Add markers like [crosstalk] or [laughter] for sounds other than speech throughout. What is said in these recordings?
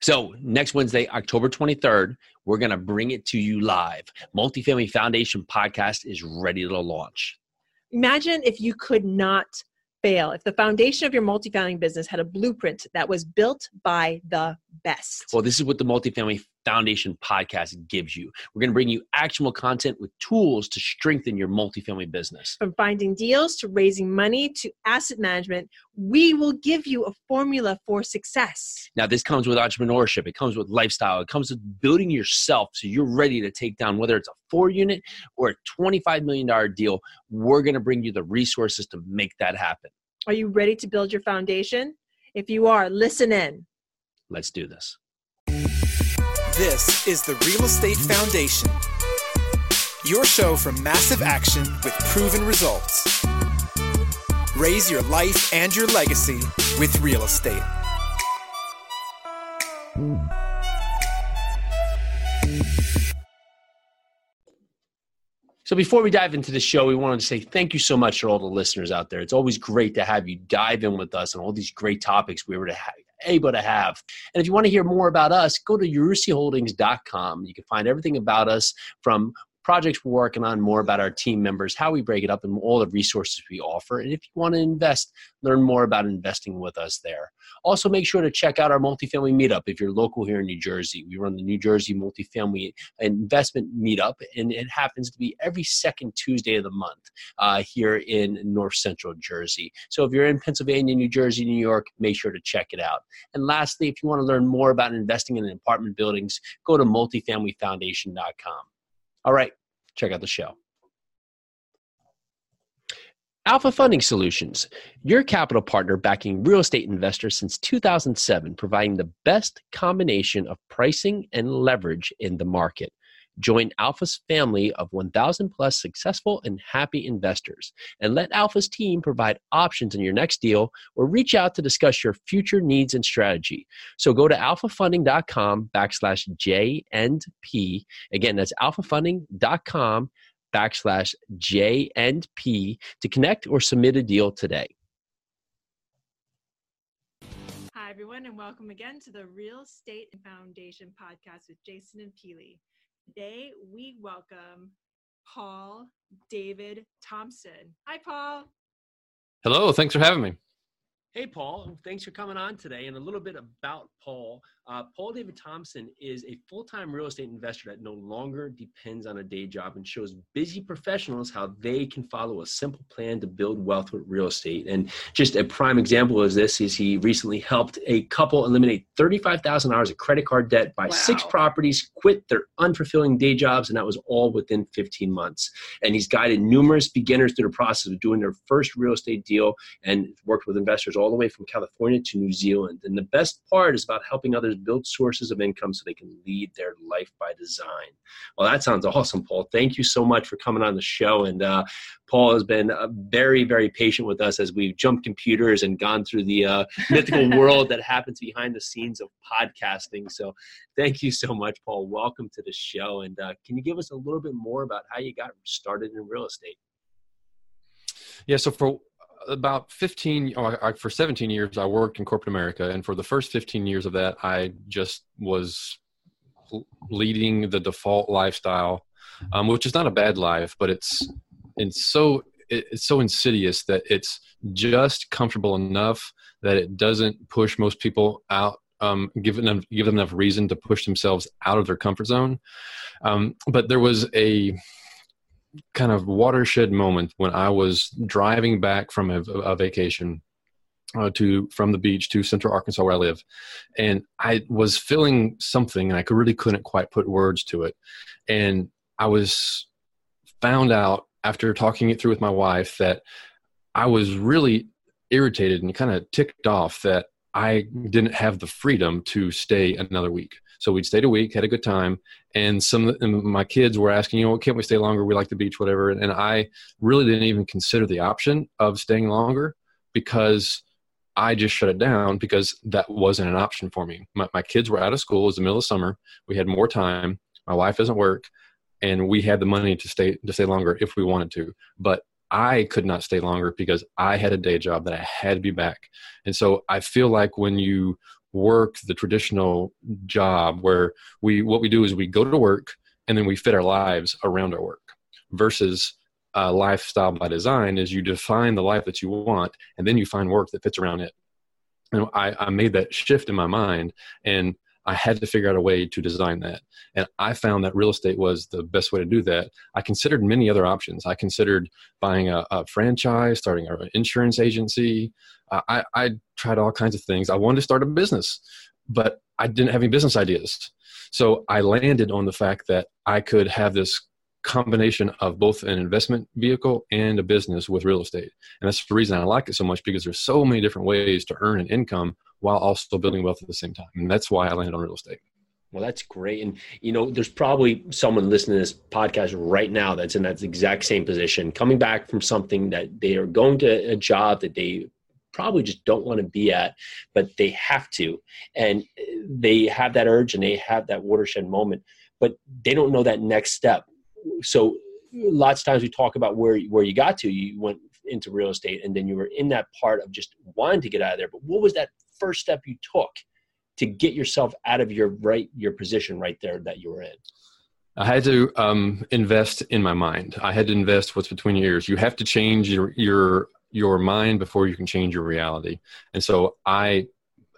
So, next Wednesday, October 23rd, we're going to bring it to you live. Multifamily Foundation podcast is ready to launch. Imagine if you could not fail, if the foundation of your multifamily business had a blueprint that was built by the best. Well, this is what the Multifamily Foundation podcast gives you. We're going to bring you actionable content with tools to strengthen your multifamily business. From finding deals to raising money to asset management, we will give you a formula for success. Now, this comes with entrepreneurship, it comes with lifestyle, it comes with building yourself so you're ready to take down whether it's a four unit or a $25 million deal. We're going to bring you the resources to make that happen. Are you ready to build your foundation? If you are, listen in. Let's do this. This is the Real Estate Foundation, your show for massive action with proven results. Raise your life and your legacy with real estate. So before we dive into the show, we wanted to say thank you so much to all the listeners out there. It's always great to have you dive in with us on all these great topics we were to ha- able to have. And if you want to hear more about us, go to yarusiholdings.com. You can find everything about us from projects we're working on, more about our team members, how we break it up, and all the resources we offer. And if you want to invest, learn more about investing with us there. Also, make sure to check out our multifamily meetup if you're local here in New Jersey. We run the New Jersey Multifamily Investment Meetup, and it happens to be every second Tuesday of the month uh, here in North Central Jersey. So if you're in Pennsylvania, New Jersey, New York, make sure to check it out. And lastly, if you want to learn more about investing in apartment buildings, go to multifamilyfoundation.com. All right, check out the show. Alpha Funding Solutions, your capital partner backing real estate investors since 2007, providing the best combination of pricing and leverage in the market. Join Alpha's family of 1,000 plus successful and happy investors, and let Alpha's team provide options in your next deal or reach out to discuss your future needs and strategy. So go to alphafunding.com backslash J and P. Again, that's alphafunding.com backslash J and P to connect or submit a deal today. Hi, everyone, and welcome again to the Real Estate Foundation podcast with Jason and Pili. Today, we welcome Paul David Thompson. Hi, Paul. Hello, thanks for having me. Hey, Paul, thanks for coming on today. And a little bit about Paul. Uh, Paul David Thompson is a full time real estate investor that no longer depends on a day job and shows busy professionals how they can follow a simple plan to build wealth with real estate. And just a prime example of this is he recently helped a couple eliminate $35,000 of credit card debt, buy wow. six properties, quit their unfulfilling day jobs, and that was all within 15 months. And he's guided numerous beginners through the process of doing their first real estate deal and worked with investors all the way from California to New Zealand. And the best part is about helping others build sources of income so they can lead their life by design. Well, that sounds awesome, Paul. Thank you so much for coming on the show. And uh, Paul has been uh, very, very patient with us as we've jumped computers and gone through the uh, mythical [laughs] world that happens behind the scenes of podcasting. So, thank you so much, Paul. Welcome to the show. And uh, can you give us a little bit more about how you got started in real estate? Yeah, so for about 15 or I, for 17 years i worked in corporate america and for the first 15 years of that i just was leading the default lifestyle um, which is not a bad life but it's it's so it's so insidious that it's just comfortable enough that it doesn't push most people out um, give them give them enough reason to push themselves out of their comfort zone. Um, but there was a kind of watershed moment when I was driving back from a, a vacation uh, to from the beach to Central Arkansas where I live, and I was feeling something, and I really couldn't quite put words to it, and I was found out after talking it through with my wife that I was really irritated and kind of ticked off that I didn't have the freedom to stay another week. So we'd stayed a week, had a good time, and some and my kids were asking, you know, can't we stay longer? We like the beach, whatever. And I really didn't even consider the option of staying longer because I just shut it down because that wasn't an option for me. My, my kids were out of school. It was the middle of summer. We had more time. My wife doesn't work, and we had the money to stay to stay longer if we wanted to. But I could not stay longer because I had a day job that I had to be back. And so I feel like when you work the traditional job where we what we do is we go to work and then we fit our lives around our work versus uh, lifestyle by design is you define the life that you want and then you find work that fits around it. And I, I made that shift in my mind and I had to figure out a way to design that. And I found that real estate was the best way to do that. I considered many other options. I considered buying a, a franchise, starting an insurance agency. Uh, I, I tried all kinds of things. I wanted to start a business, but I didn't have any business ideas. So I landed on the fact that I could have this combination of both an investment vehicle and a business with real estate. And that's the reason I like it so much because there's so many different ways to earn an income while also building wealth at the same time. And that's why I landed on real estate. Well, that's great. And, you know, there's probably someone listening to this podcast right now that's in that exact same position, coming back from something that they are going to a job that they probably just don't want to be at, but they have to. And they have that urge and they have that watershed moment, but they don't know that next step. So, lots of times we talk about where, where you got to. You went into real estate and then you were in that part of just wanting to get out of there. But what was that first step you took to get yourself out of your right your position right there that you were in? I had to um, invest in my mind. I had to invest what's between your ears. You have to change your your your mind before you can change your reality. And so I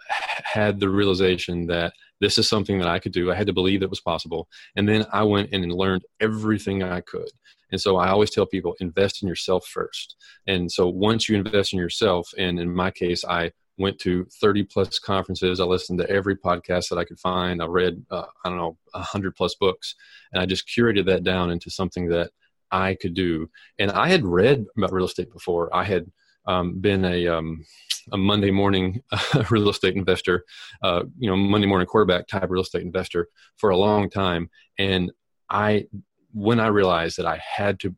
had the realization that this is something that I could do. I had to believe it was possible. And then I went and learned everything I could. And so I always tell people invest in yourself first. And so once you invest in yourself, and in my case, I went to 30 plus conferences. I listened to every podcast that I could find. I read, uh, I don't know, 100 plus books. And I just curated that down into something that I could do. And I had read about real estate before. I had um, been a, um, a Monday morning [laughs] real estate investor, uh, you know, Monday morning quarterback type real estate investor for a long time. And I, when I realized that I had to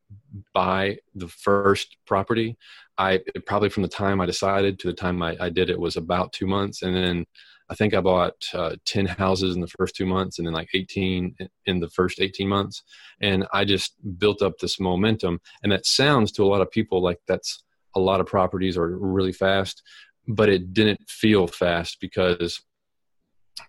buy the first property, I probably from the time I decided to the time I, I did it was about two months, and then I think I bought uh, ten houses in the first two months, and then like eighteen in the first eighteen months, and I just built up this momentum. And that sounds to a lot of people like that's a lot of properties or really fast, but it didn't feel fast because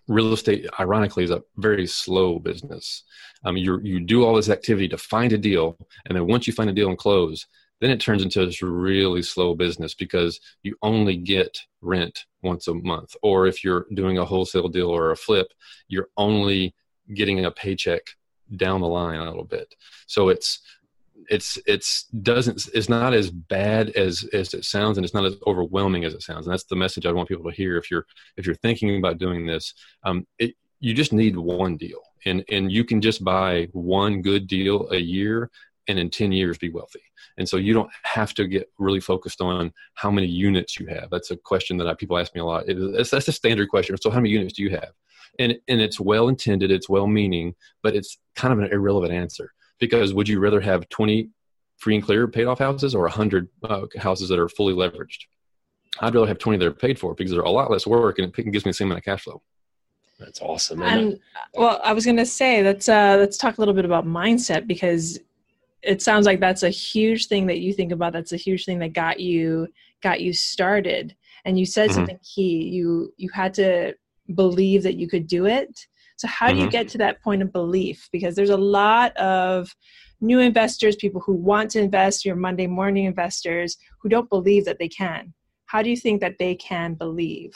real estate ironically is a very slow business um, you you do all this activity to find a deal and then once you find a deal and close then it turns into this really slow business because you only get rent once a month. Or if you're doing a wholesale deal or a flip, you're only getting a paycheck down the line a little bit. So it's it's it's doesn't it's not as bad as as it sounds and it's not as overwhelming as it sounds. And that's the message i want people to hear if you're if you're thinking about doing this. Um, it, you just need one deal and and you can just buy one good deal a year and in 10 years be wealthy. And so you don't have to get really focused on how many units you have. That's a question that I, people ask me a lot. It's, that's a standard question. So how many units do you have? And and it's well intended it's well meaning but it's kind of an irrelevant answer because would you rather have 20 free and clear paid off houses or 100 uh, houses that are fully leveraged? I'd rather have 20 that are paid for because they're a lot less work and it gives me the same amount of cash flow. That's awesome. And well, I was going to say let's uh, let's talk a little bit about mindset because it sounds like that's a huge thing that you think about. That's a huge thing that got you got you started. And you said mm-hmm. something key. You you had to believe that you could do it so how mm-hmm. do you mm-hmm. get to that point of belief because there's a lot of new investors people who want to invest your monday morning investors who don't believe that they can how do you think that they can believe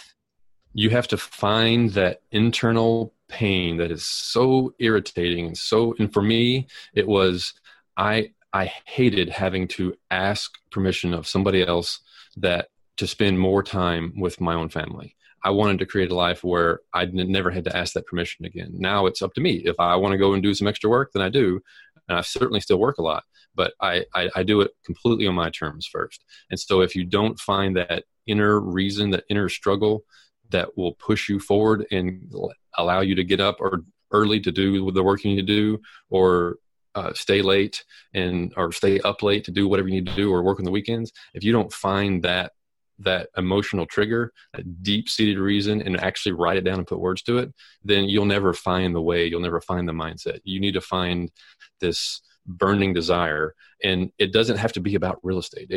you have to find that internal pain that is so irritating and so and for me it was I I hated having to ask permission of somebody else that to spend more time with my own family. I wanted to create a life where I never had to ask that permission again. Now it's up to me. If I want to go and do some extra work, then I do. And I certainly still work a lot, but I, I, I do it completely on my terms first. And so if you don't find that inner reason, that inner struggle that will push you forward and allow you to get up or early to do the work you need to do or uh, stay late and or stay up late to do whatever you need to do or work on the weekends if you don't find that that emotional trigger that deep seated reason and actually write it down and put words to it then you'll never find the way you'll never find the mindset you need to find this burning desire and it doesn't have to be about real estate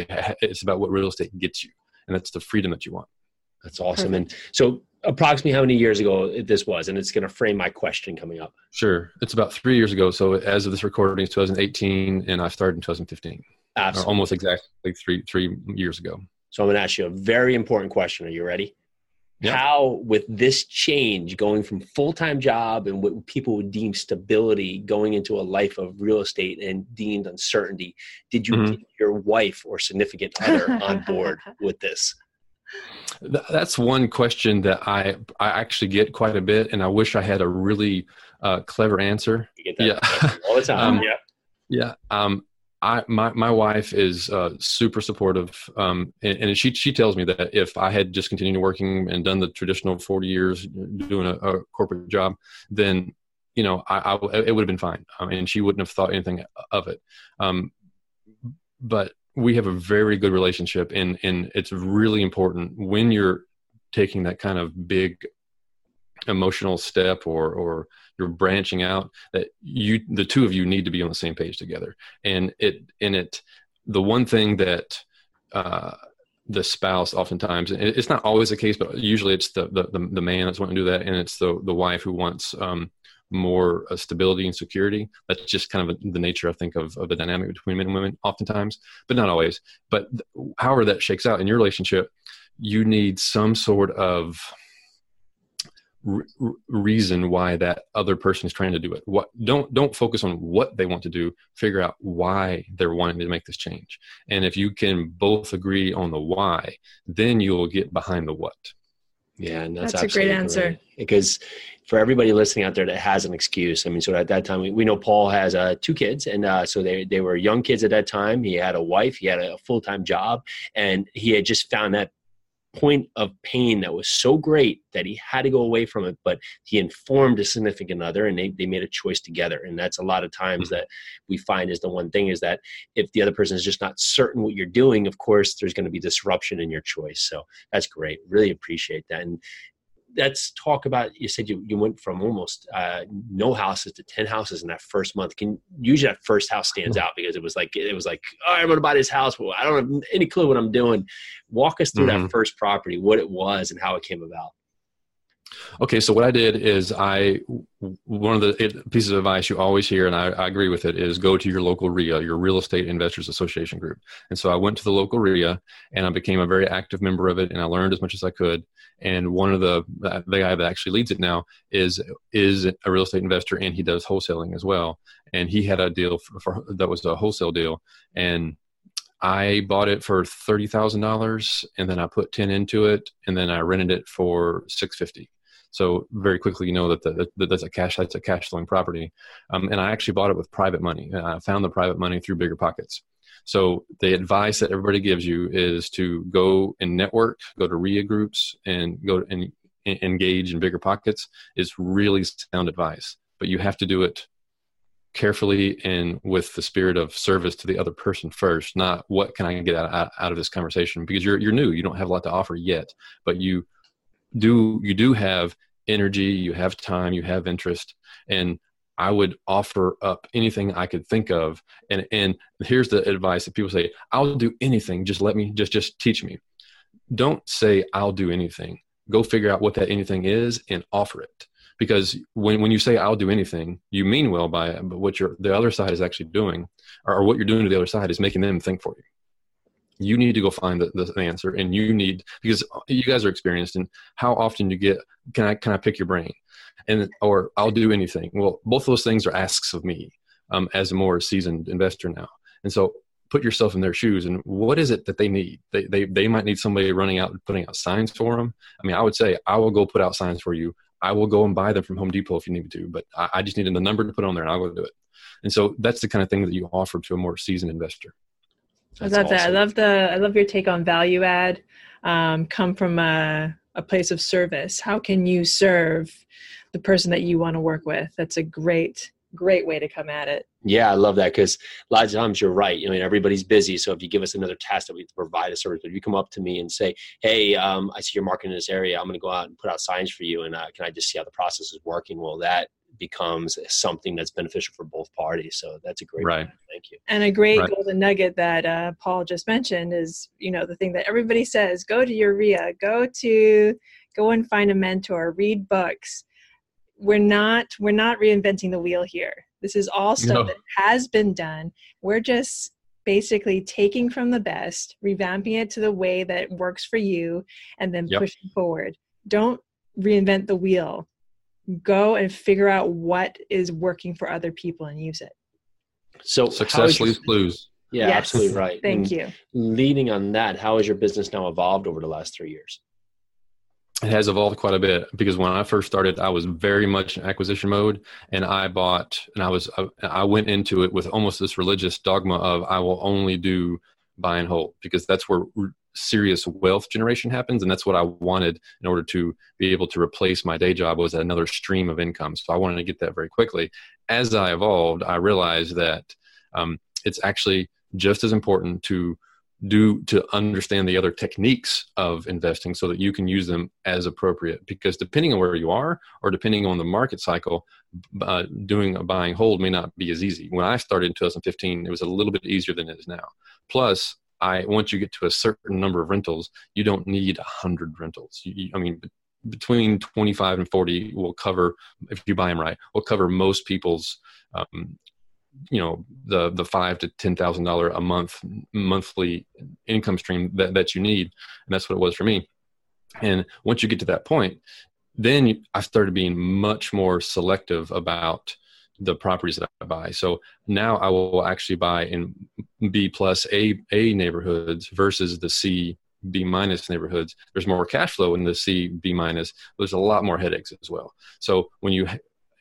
it's about what real estate gets you and that's the freedom that you want that's awesome Perfect. and so approximately how many years ago this was, and it's going to frame my question coming up. Sure, it's about three years ago. So as of this recording, it's 2018, and I started in 2015. Absolutely. almost exactly three three years ago. So I'm going to ask you a very important question. Are you ready? Yeah. How, with this change, going from full time job and what people would deem stability, going into a life of real estate and deemed uncertainty, did you Mhm. get your wife or significant other on board [laughs] with this? That's one question that I I actually get quite a bit, and I wish I had a really uh, clever answer. You get that Yeah. all the time. Um, yeah. Yeah. Um, I my my wife is uh, super supportive, um, and, and she she tells me that if I had just continued working and done the traditional forty years doing a, a corporate job, then you know I, I it would have been fine, um, and she wouldn't have thought anything of it. Um, but we have a very good relationship, and and it's really important when you're taking that kind of big emotional step or or you're branching out that you the two of you need to be on the same page together. And it and it the one thing that uh the spouse oftentimes it's not always the case but usually it's the the, the, man that's wanting to do that and it's the the wife who wants um more uh, stability and security. That's just kind of the nature i think of, of the dynamic between men and women oftentimes but not always. But th- however that shakes out in your relationship you need some sort of re- re- reason why that other person is trying to do it what don't don't focus on what they want to do figure out why they're wanting to make this change and if you can both agree on the why then you'll get behind the what Yeah, and that's, That's a great answer. great. Because for everybody listening out there that has an excuse, I mean, so at that time we, we know Paul has uh, two kids, and uh, so they they were young kids at that time. He had a wife, he had a full time job, and he had just found that point of pain that was so great that he had to go away from it. But he informed a significant other, and they they made a choice together. And that's a lot of times mm-hmm. that we find is the one thing is that if the other person is just not certain what you're doing, of course, there's going to be disruption in your choice. So that's great. Really appreciate that. And let's talk about you said you, you went from almost uh, no houses to 10 houses in that first month. Can usually that first house stands out because it was like it was like oh, i'm gonna buy this house. Well i don't have any clue what i'm doing. Walk us through that Mhm. first property what it was and how it came about Okay, so what I did is I one of the pieces of advice you always hear, and I, I agree with it, is go to your local REIA, your Real Estate Investors Association group. And so I went to the local REIA, and I became a very active member of it, and I learned as much as I could. And one of the the guy that actually leads it now is is a real estate investor, and he does wholesaling as well. And he had a deal for, for that was a wholesale deal, and I bought it for thirty thousand dollars, and then I put ten into it, and then I rented it for six fifty. So very quickly, you know that, the, that that's a cash that's a cash flowing property, um, and I actually bought it with private money. And I found the private money through BiggerPockets. So the advice that everybody gives you is to go and network, go to REIA groups, and go and en- engage in BiggerPockets is really sound advice. But you have to do it carefully and with the spirit of service to the other person first not what can i get out, out, out of this conversation because you're you're new you don't have a lot to offer yet but you do you do have energy you have time you have interest and i would offer up anything i could think of. And and here's the advice that people say i'll do anything. Just let me just just teach me. Don't say i'll do anything. Go figure out what that anything is and offer it. Because when, when you say i'll do anything you mean well by it but what you're the other side is actually doing or, or what you're doing to the other side is making them think for you you need to go find the, the answer and you need because you guys are experienced and how often you get can i can i pick your brain? And or i'll do anything. Well both of those things are asks of me um, as a more seasoned investor now. And so put yourself in their shoes and what is it that they need? They, they they might need somebody running out and putting out signs for them i mean i would say i will go put out signs for you. I will go and buy them from home depot if you need me to but i, I just needed the number to put on there and i'll go do it. And so that's the kind of thing that you offer to a more seasoned investor I love that. I love the. I love your take on value add. Um, come from a, a place of service. How can you serve the person that you want to work with? That's a great, great way to come at it. Yeah, I love that because a lot of times you're right. I mean, everybody's busy. So if you give us another task that we have to provide a service, if you come up to me and say, "Hey, um, I see you're marketing in this area. I'm going to go out and put out signs for you, and uh, can I just see how the process is working?" Well, that becomes something that's beneficial for both parties. So that's a great. Right. Thank you. And a great Right. golden nugget that uh, Paul just mentioned is, you know, the thing that everybody says: go to your REIA, go to go and find a mentor, read books. We're not we're not reinventing the wheel here. This is all stuff No. that has been done. We're just basically taking from the best, revamping it to the way that works for you, and then Yep. pushing forward. Don't reinvent the wheel. Go and figure out what is working for other people and use it. So Success is your- leaves clues. Yeah, Yes. absolutely right. Thank And you. Leading on that, how has your business now evolved over the last three years? It has evolved quite a bit because when I first started, I was very much in acquisition mode, and I bought and I was uh, I went into it with almost this religious dogma of I will only do buy and hold because that's where r- serious wealth generation happens, and that's what I wanted in order to be able to replace my day job was another stream of income. So I wanted to get that very quickly. As I evolved, I realized that um, it's actually just as important to do to understand the other techniques of investing so that you can use them as appropriate because depending on where you are or depending on the market cycle uh, doing a buy and hold may not be as easy when i started in 2015 it was a little bit easier than it is now plus i once you get to a certain number of rentals you don't need a 100 rentals. You, i mean between 25 and 40 will cover if you buy them right will cover most people's um, you know the the five to ten thousand dollar a month monthly income stream that, that you need. And that's what it was for me. And once you get to that point then i started being much more selective about the properties that i buy so now i will actually buy in b plus a a neighborhoods versus the c b minus neighborhoods there's more cash flow in the c b minus there's a lot more headaches as well so when you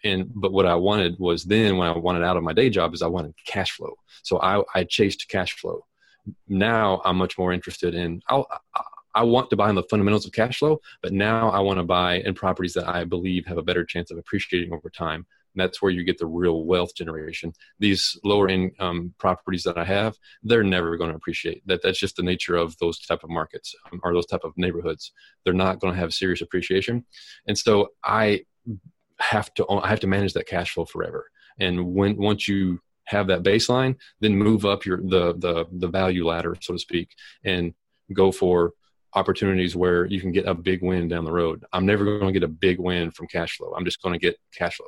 and but what I wanted was then when I wanted out of my day job is I wanted cash flow. So I I chased cash flow. Now I'm much more interested in I'll, I I want to buy in the fundamentals of cash flow, but now I want to buy in properties that I believe have a better chance of appreciating over time. That's where you get the real wealth generation. These lower income properties that I have, they're never going to appreciate. That that's just the nature of those type of markets um, or those type of neighborhoods. They're not going to have serious appreciation, and so I have to I have to manage that cash flow forever. And when once you have that baseline, then move up your the the the value ladder, so to speak, and go for opportunities where you can get a big win down the road. I'm never going to get a big win from cash flow. I'm just going to get cash flow.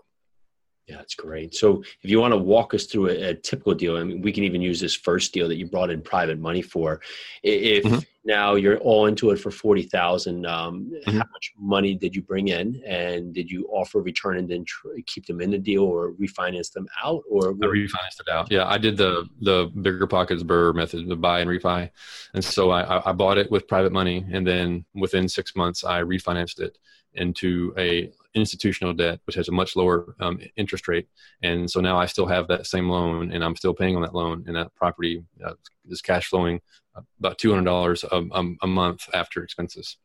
Yeah, that's great. So if you want to walk us through a, a typical deal, I mean, we can even use this first deal that you brought in private money for. If Mhm. now you're all into it for forty thousand, um, Mhm. how much money did you bring in, and did you offer return and then tr- keep them in the deal or refinance them out, or I refinanced it out. Yeah, I did the the bigger pockets BRRRR method, the buy and refi, and so I- I bought it with private money, and then within six months I refinanced it into a institutional debt, which has a much lower um, interest rate, and so now I still have that same loan, and I'm still paying on that loan, and that property uh, is cash flowing about two hundred dollars a a month after expenses.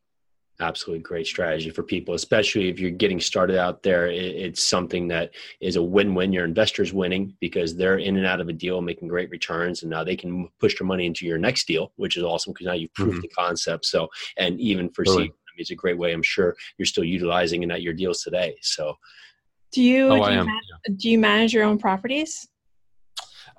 absolutely great strategy for people, especially if you're getting started out there. It, it's something that is a win-win. Your investors winning because they're in and out of a deal, making great returns, and now they can push their money into your next deal, which is awesome because now you've proved Mhm. the concept. So, and even for Totally. Seed, I it's a great way. I'm sure you're still utilizing in at your deals today. So, Do you, Oh, do, you am. man- do you manage your own properties?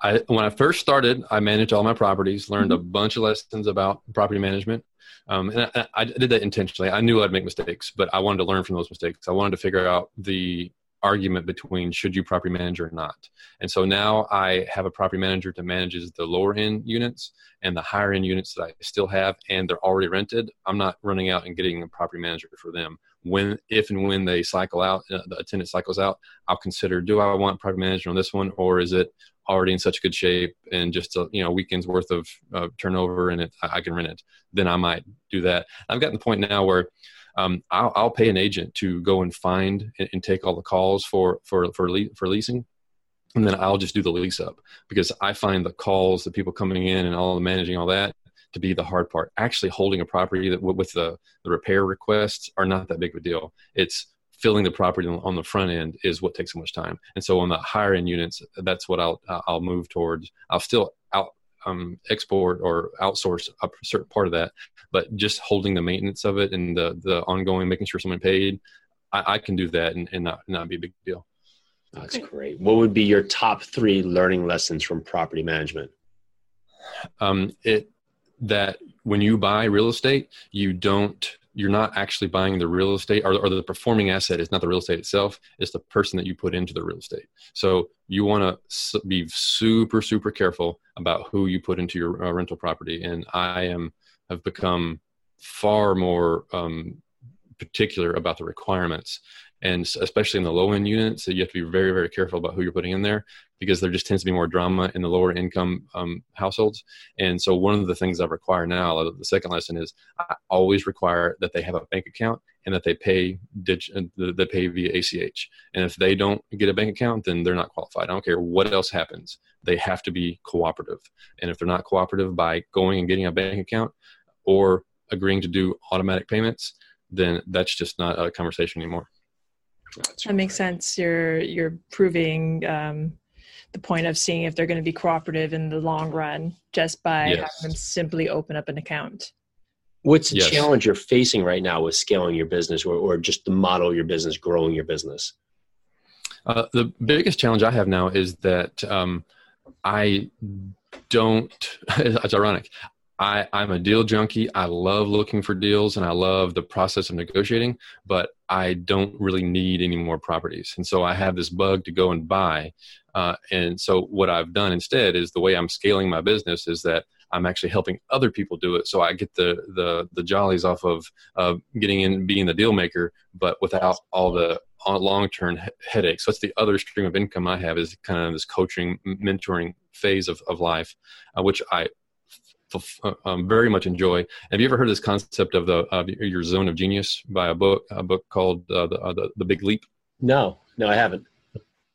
I when I first started, I managed all my properties, learned a bunch of lessons about property management. Um, and I, I did that intentionally. I knew I'd make mistakes, but I wanted to learn from those mistakes. I wanted to figure out the argument between should you property manage or not. And so now I have a property manager that manages the lower end units and the higher end units that I still have, and they're already rented. I'm not running out and getting a property manager for them. When, if and when they cycle out, uh, the tenant cycles out, I'll consider: Do I want property manager on this one, or is it already in such good shape and just a you know weekends worth of uh, turnover and it, I I can rent it? Then I might do that. I've gotten the point now where um, I'll, I'll pay an agent to go and find and, and take all the calls for for for, le- for leasing and then I'll just do the lease up because I find the calls, the people coming in, and all the managing all that to be the hard part. Actually, holding a property that with the the repair requests are not that big of a deal. It's filling the property on- the front end is what takes so much time. And so on the higher end units, that's what I'll I'll move towards. I'll still um, export or outsource a certain part of that, but just holding the maintenance of it and the the ongoing, making sure someone paid, I, I can do that and, and not not be a big deal. that's great. What would be your top three learning lessons from property management? um, it that when you buy real estate, you don't you're not actually buying the real estate or, or, the performing asset is not the real estate itself it's the person that you put into the real estate. So you want to be super super careful about who you put into your uh, rental property and i am have become far more um, particular about the requirements and especially in the low end units so you have to be very very careful about who you're putting in there because there just tends to be more drama in the lower income um, households. And so one of the things i require now uh, the second lesson is i always require that they have a bank account and that they pay dig- uh, they pay via ach and if they don't get a bank account then they're not qualified. I don't care what else happens they have to be cooperative. And if they're not cooperative by going and getting a bank account or agreeing to do automatic payments then that's just not a conversation anymore that's that makes sense. You're you're proving um, the point of seeing if they're going to be cooperative in the long run just by yes. having them simply open up an account. What's the yes. challenge you're facing right now with scaling your business, or, or just the model of your business, growing your business? Uh, the biggest challenge I have now is that um, I don't. [laughs] it's ironic. I, I'm a deal junkie. I love looking for deals and I love the process of negotiating, but I don't really need any more properties. And so I have this bug to go and buy. Uh, and so what I've done instead is the way I'm scaling my business is that I'm actually helping other people do it. So I get the the the jollies off of uh, getting in, being the deal maker, but without all the long term headaches. So that's the other stream of income I have is kind of this coaching, mentoring phase of, of life, uh, which I um, very much enjoy. Have you ever heard this concept of the uh, your zone of genius by a book a book called uh, the, uh, the, the Big Leap? No, no, I haven't.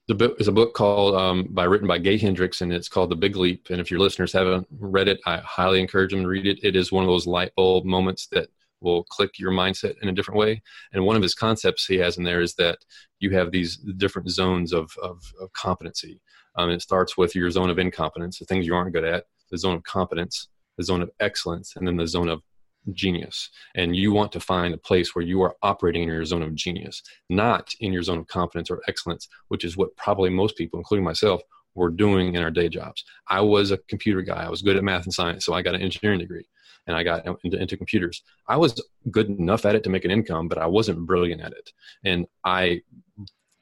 The book is a book called um, by written by Gay Hendricks, and it's called The Big Leap. And if your listeners haven't read it, I highly encourage them to read it. It is one of those light bulb moments that will click your mindset in a different way. And one of his concepts he has in there is that you have these different zones of of, of competency. Um, it starts with your zone of incompetence, the things you aren't good at, the zone of competence, the zone of excellence, and then the zone of genius. And you want to find a place where you are operating in your zone of genius, not in your zone of competence or excellence, which is what probably most people, including myself, were doing in our day jobs. I was a computer guy. I was good at math and science, so I got an engineering degree and I got into, into computers. I was good enough at it to make an income, but I wasn't brilliant at it. And I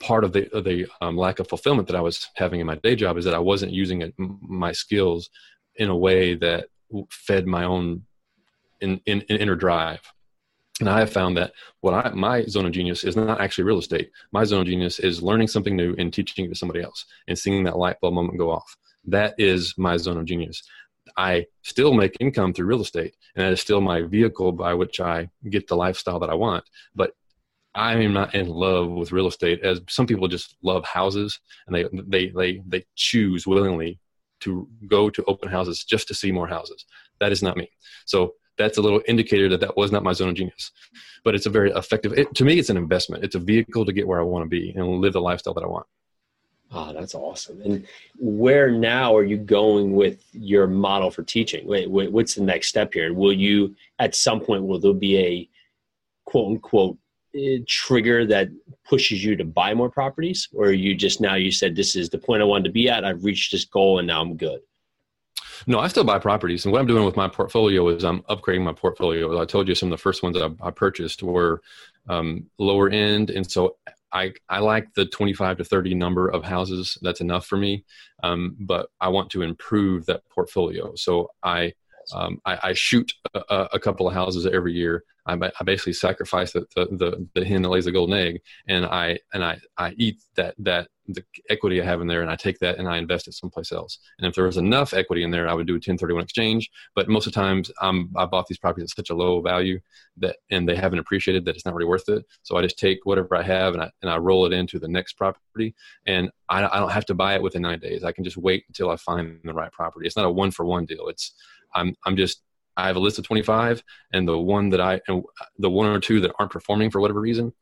part of the the um, lack of fulfillment that I was having in my day job is that I wasn't using it, my skills in a way that fed my own in, in, in inner drive. And I have found that what I, my zone of genius is not actually real estate. My zone of genius is learning something new and teaching it to somebody else and seeing that light bulb moment go off. That is my zone of genius. I still make income through real estate, and that is still my vehicle by which I get the lifestyle that I want. But I am not in love with real estate as some people just love houses and they they they they choose willingly to go to open houses just to see more houses. That is not me. So that's a little indicator that that was not my zone of genius. But it's a very effective. It, to me, it's an investment. It's a vehicle to get where I want to be and live the lifestyle that I want. Oh, that's awesome. And where now are you going with your model for teaching? Wait, what's the next step here? Will you, at some point, will there be a quote unquote trigger that pushes you to buy more properties? Or you just now you said this is the point i wanted to be at. I've reached this goal and now i'm good no i still buy properties. And what i'm doing with my portfolio is i'm upgrading my portfolio. I told you some of the first ones i, I purchased were um, lower end. And so I, I like the 25 to 30 number of houses. That's enough for me. Um, but i want to improve that portfolio. So i um, I, I, shoot a, a, couple of houses every year I, I basically sacrifice the, the, the, hen that lays the golden egg and I, and I, I eat that, that the equity I have in there and I take that and I invest it someplace else. And if there was enough equity in there, I would do a 1031 exchange. But most of the times I'm, I bought these properties at such a low value that, and they haven't appreciated that it's not really worth it. So I just take whatever I have and I, and I roll it into the next property and I, I don't have to buy it within nine days. I can just wait until I find the right property. It's not a one for one deal. It's, I'm, I'm just I have a list of 25, and the one that I, and the one or two that aren't performing for whatever reason,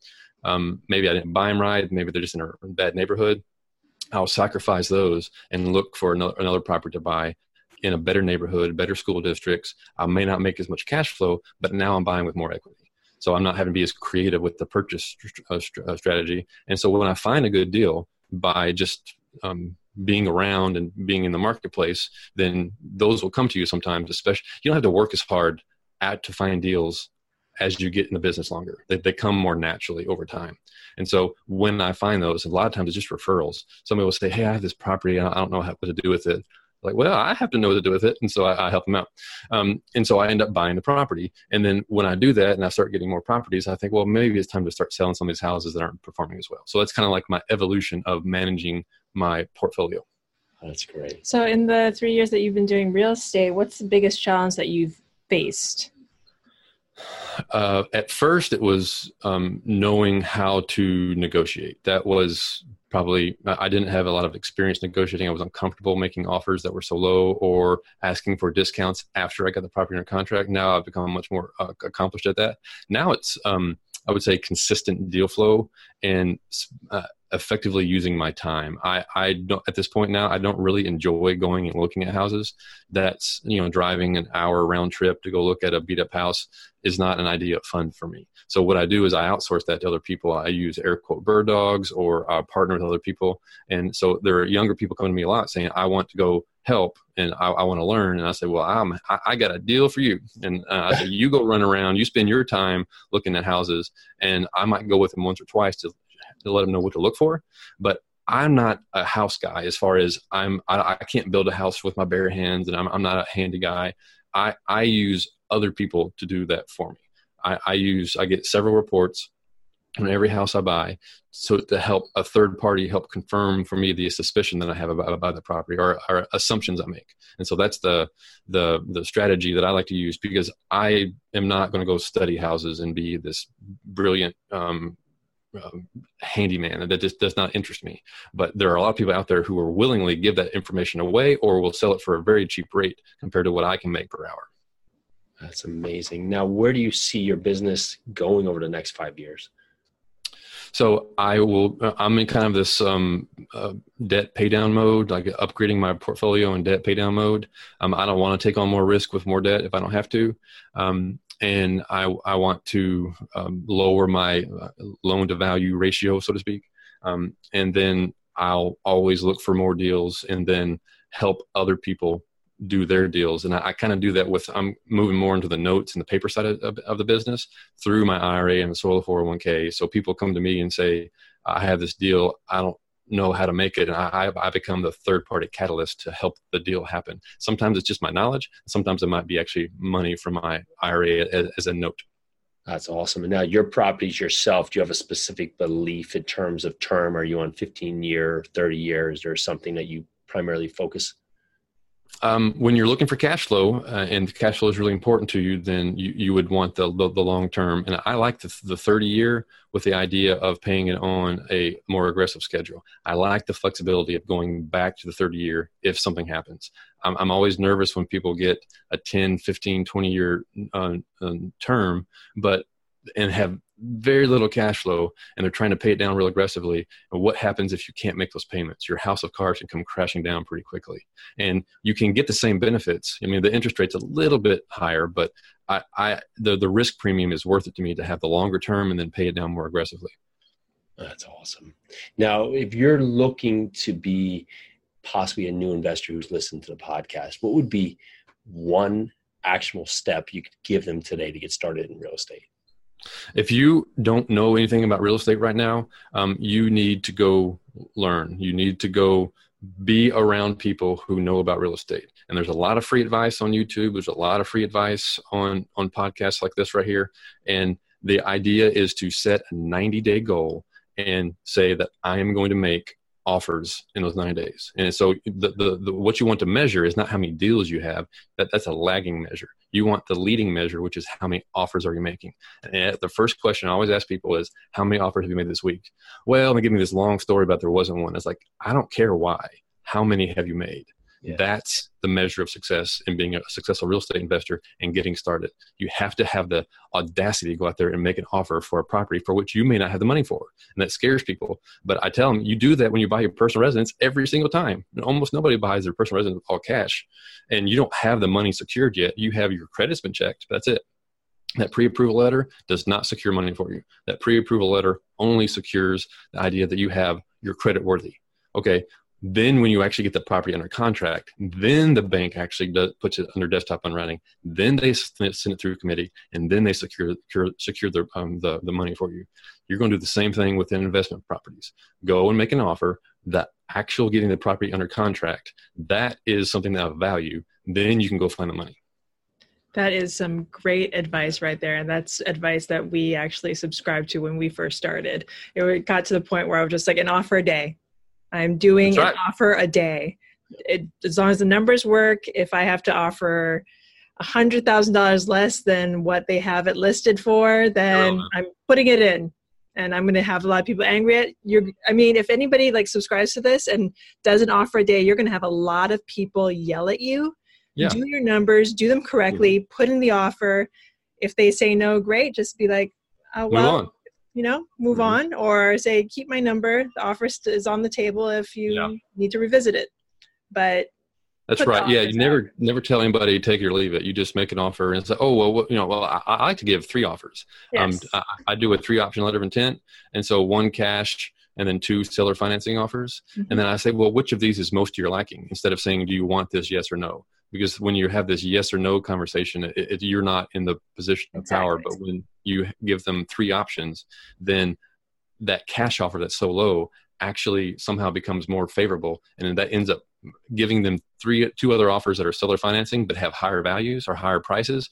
um, maybe I didn't buy them right, maybe they're just in a bad neighborhood. I'll sacrifice those and look for another, another property to buy in a better neighborhood, better school districts. I may not make as much cash flow, but now I'm buying with more equity. So I'm not having to be as creative with the purchase uh, uh, strategy. And so when I find a good deal by just um, being around and being in the marketplace, then those will come to you sometimes. Especially, you don't have to work as hard at to find deals as you get in the business longer. They, they come more naturally over time. And so when I find those, a lot of times it's just referrals. Somebody will say, Hey, I have this property. I don't know what to do with it. Like, well, I have to know what to do with it. And so I, I help them out. Um, and so I end up buying the property. And then when I do that and I start getting more properties, I think, well, maybe it's time to start selling some of these houses that aren't performing as well. So that's kind of like my evolution of managing my portfolio. That's great. So, in the three years that you've been doing real estate, what's the biggest challenge that you've faced? Uh, at first, it was um, knowing how to negotiate. That was probably I didn't have a lot of experience negotiating. I was uncomfortable making offers that were so low or asking for discounts after I got the property under contract. Now I've become much more uh, accomplished at that. Now it's um, I would say consistent deal flow and uh, effectively using my time. I, I don't at this point now I don't really enjoy going and looking at houses. That's you know driving an hour round trip to go look at a beat up house is not an idea of fun for me. So what I do is I outsource that to other people. I use air quote bird dogs or I partner with other people. And so there are younger people coming to me a lot saying I want to go help and I, I want to learn. And I say, well, I'm, I, I got a deal for you. And uh, I say, you go run around, you spend your time looking at houses and I might go with them once or twice to to let them know what to look for. But I'm not a house guy as far as I'm. I, I can't build a house with my bare hands, and I'm, I'm not a handy guy. I I use other people to do that for me. I, I use I get several reports on every house I buy, so to help a third party help confirm for me the suspicion that I have about, about the property or, or, assumptions I make. And so that's the the the strategy that I like to use because I am not going to go study houses and be this brilliant um, um, handyman that just does not interest me but there are a lot of people out there who will willingly give that information away or will sell it for a very cheap rate compared to what i can make per hour that's amazing now where do you see your business going over the next five years so I will. I'm in kind of this um, uh, debt pay down mode, like upgrading my portfolio in debt pay down mode. Um, I don't want to take on more risk with more debt if I don't have to. Um, and I, I want to um, lower my uh, loan to value ratio, so to speak. Um, and then I'll always look for more deals and then help other people do their deals. And I, I kind of do that with, I'm moving more into the notes and the paper side of, of, of the business through my IRA and the Solo 401k. So people come to me and say, I have this deal. I don't know how to make it and I, I become the third party catalyst to help the deal happen. Sometimes it's just my knowledge sometimes it might be actually money from my ira as, as a note. That's awesome. And now your properties yourself do you have a specific belief in terms of term? Are you on 15 year 30 years or something that you primarily focus um, when you're looking for cash flow uh, and cash flow is really important to you, then you, you would want the, the, the long term. And I like the, the 30 year with the idea of paying it on a more aggressive schedule. I like the flexibility of going back to the 30 year if something happens. I'm, I'm always nervous when people get a 10, 15, 20 year uh, um, term, but and have very little cash flow and they're trying to pay it down real aggressively and what happens if you can't make those payments? Your house of cards can come crashing down pretty quickly. And you can get the same benefits. I mean the interest rate's a little bit higher but i, I the, the risk premium is worth it to me to have the longer term and then pay it down more aggressively. That's awesome. Now if you're looking to be possibly a new investor who's listened to the podcast what would be one actionable step you could give them today to get started in real estate if you don't know anything about real estate right now, um, you need to go learn. You need to go be around people who know about real estate. And there's a lot of free advice on YouTube. There's a lot of free advice on on podcasts like this right here. And the idea is to set a 90 day goal and say that I am going to make offers in those nine days. And so the, the, the, what you want to measure is not how many deals you have. That, that's a lagging measure. You want the leading measure, which is how many offers are you making. And the first question I always ask people is, how many offers have you made this week? Well, they give me this long story about there wasn't one. It's like, I don't care why. How many have you made? Yeah. That's the measure of success in being a successful real estate investor and getting started. You have to have the audacity to go out there and make an offer for a property for which you may not have the money for. And that scares people. But I tell them, you do that when you buy your personal residence every single time. And almost nobody buys their personal residence with all cash. And you don't have the money secured yet. You have your credit's been checked. That's it. That pre approval letter does not secure money for you. That pre approval letter only secures the idea that you have your credit worthy. Okay, Then, when you actually get the property under contract, then the bank actually does, puts it under desktop and running. Then they send it through committee, and then they secure secure, secure the, um, the the money for you. You're going to do the same thing within investment properties. Go and make an offer. The actual getting the property under contract that is something that of value. Then you can go find the money. That is some great advice right there. And that's advice that we actually subscribed to when we first started. It got to the point where I was just like, an offer a day. I'm doing right. an offer a day. It, as long as the numbers work, if I have to offer $100,000 less than what they have it listed for, then oh. I'm putting it in. And I'm going to have a lot of people angry at you. I mean, if anybody like subscribes to this and does an offer a day, you're going to have a lot of people yell at you yeah. do your numbers, do them correctly, mm-hmm. put in the offer. If they say no, great. Just be like, oh, well, you know, move mm-hmm. on, or say, keep my number. The offer is on the table if you yeah. need to revisit it. But that's right. Yeah, you never out. never tell anybody take it or leave it. You just make an offer and say, "Oh well, you know, well, I, I like to give three offers. Um, yes. Um, I, I, do a three option letter of intent, and so one cash, and then two seller financing offers, mm-hmm. and then I say, well, which of these is most to your liking? Instead of saying, do you want this, yes or no? Because when you have this yes or no conversation it, it, you're not in the position of exactly. power but when you give them three options then that cash offer that's so low actually somehow becomes more favorable and then that ends up giving them three two other offers that are seller financing but have higher values or higher prices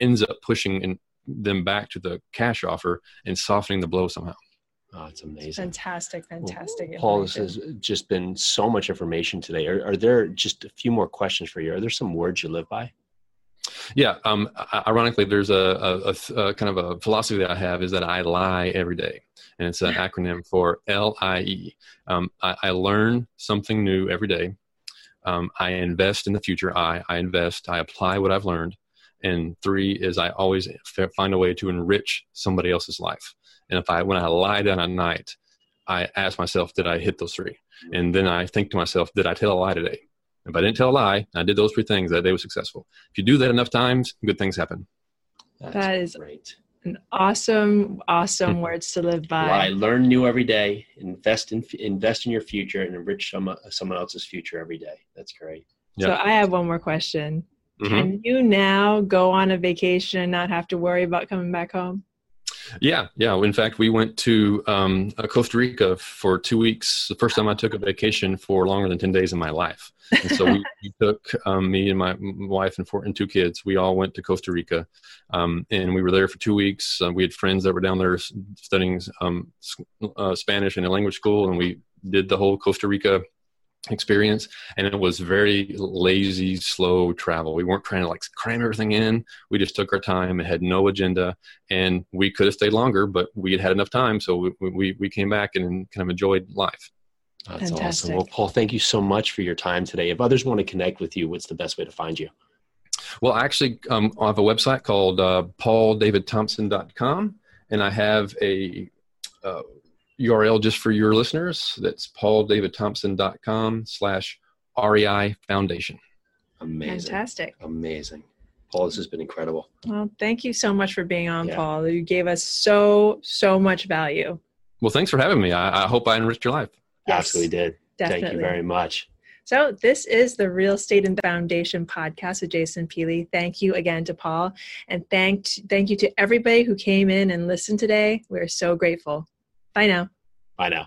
ends up pushing in, them back to the cash offer and softening the blow somehow Oh, it's amazing. It's Fantastic, fantastic. Well, Paul, this has just been so much information today. Are, are, there just a few more questions for you? Are there some words you live by? Yeah. Um, ironically, there's a, a, a, kind of a philosophy that I have is that I lie every day. And it's an [laughs] acronym for L I E. Um, I, I learn something new every day. Um, I invest in the future. I, I invest, I apply what I've learned. And three is I always find a way to enrich somebody else's life. And if I, when I lie down at night, I ask myself, did I hit those three? Mm-hmm. And then I think to myself, did I tell a lie today? If I didn't tell a lie, I did those three things, that day was successful. If you do that enough times, good things happen. That's that is great. An awesome, awesome [laughs] words to live by. Lie, learn new every day. Invest in invest in your future and enrich some, someone else's future every day. That's great. So I have one more question. Mm-hmm. Can you now go on a vacation and not have to worry about coming back home? Yeah, yeah. In fact, we went to um, uh, Costa Rica for two weeks. The first time I took a vacation for longer than ten days in my life. And so we, [laughs] we took um, me and my wife and four and two kids. We all went to Costa Rica, um, and we were there for two weeks. Uh, we had friends that were down there studying um, uh, Spanish in a language school, and we did the whole Costa Rica experience and it was very lazy slow travel. We weren't trying to like cram everything in. We just took our time. And had no agenda and we could have stayed longer but we had had enough time so we, we, we came back and kind of enjoyed life. That's Fantastic. awesome well paul thank you so much for your time today. If others want to connect with you what's the best way to find you? Well actually um, i have a website called uh, pauldavidthompson.com and i have a uh, URL just for your listeners. That's pauldavidthompson.com slash REI Foundation. Amazing. Fantastic. Amazing. Paul, this has been incredible. Well, thank you so much for being on, yeah. Paul. You gave us so, so much value. Well, thanks for having me. I, I hope I enriched your life. Yes, Absolutely did. Definitely. Thank you very much. So, this is the Real Estate and Foundation podcast with Jason Pili. Thank you again to Paul, and thank thank you to everybody who came in and listened today. We're so grateful. Bye now. Bye now.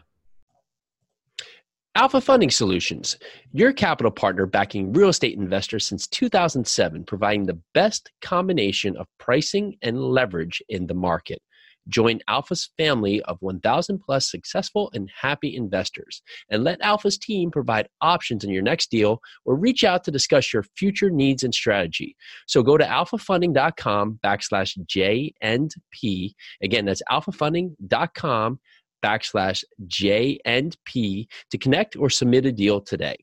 Alpha Funding Solutions, your capital partner backing real estate investors since 2007, providing the best combination of pricing and leverage in the market. Join Alpha's family of 1,000 plus successful and happy investors, and let Alpha's team provide options in your next deal or reach out to discuss your future needs and strategy. So go to alphafunding.com backslash J and P. Again, that's alphafunding.com backslash J and P to connect or submit a deal today.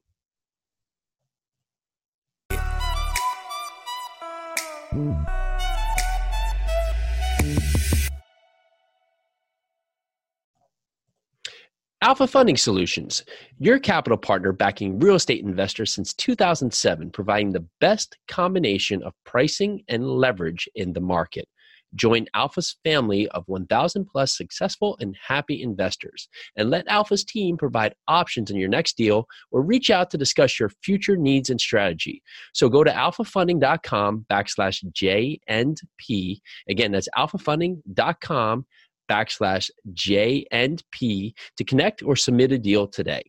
Alpha Funding Solutions, your capital partner backing real estate investors since 2007, providing the best combination of pricing and leverage in the market. Join Alpha's family of 1,000 plus successful and happy investors. And let Alpha's team provide options in your next deal or reach out to discuss your future needs and strategy. So go to alphafunding.com backslash J and P. Again, that's alphafunding.com backslash J and P to connect or submit a deal today.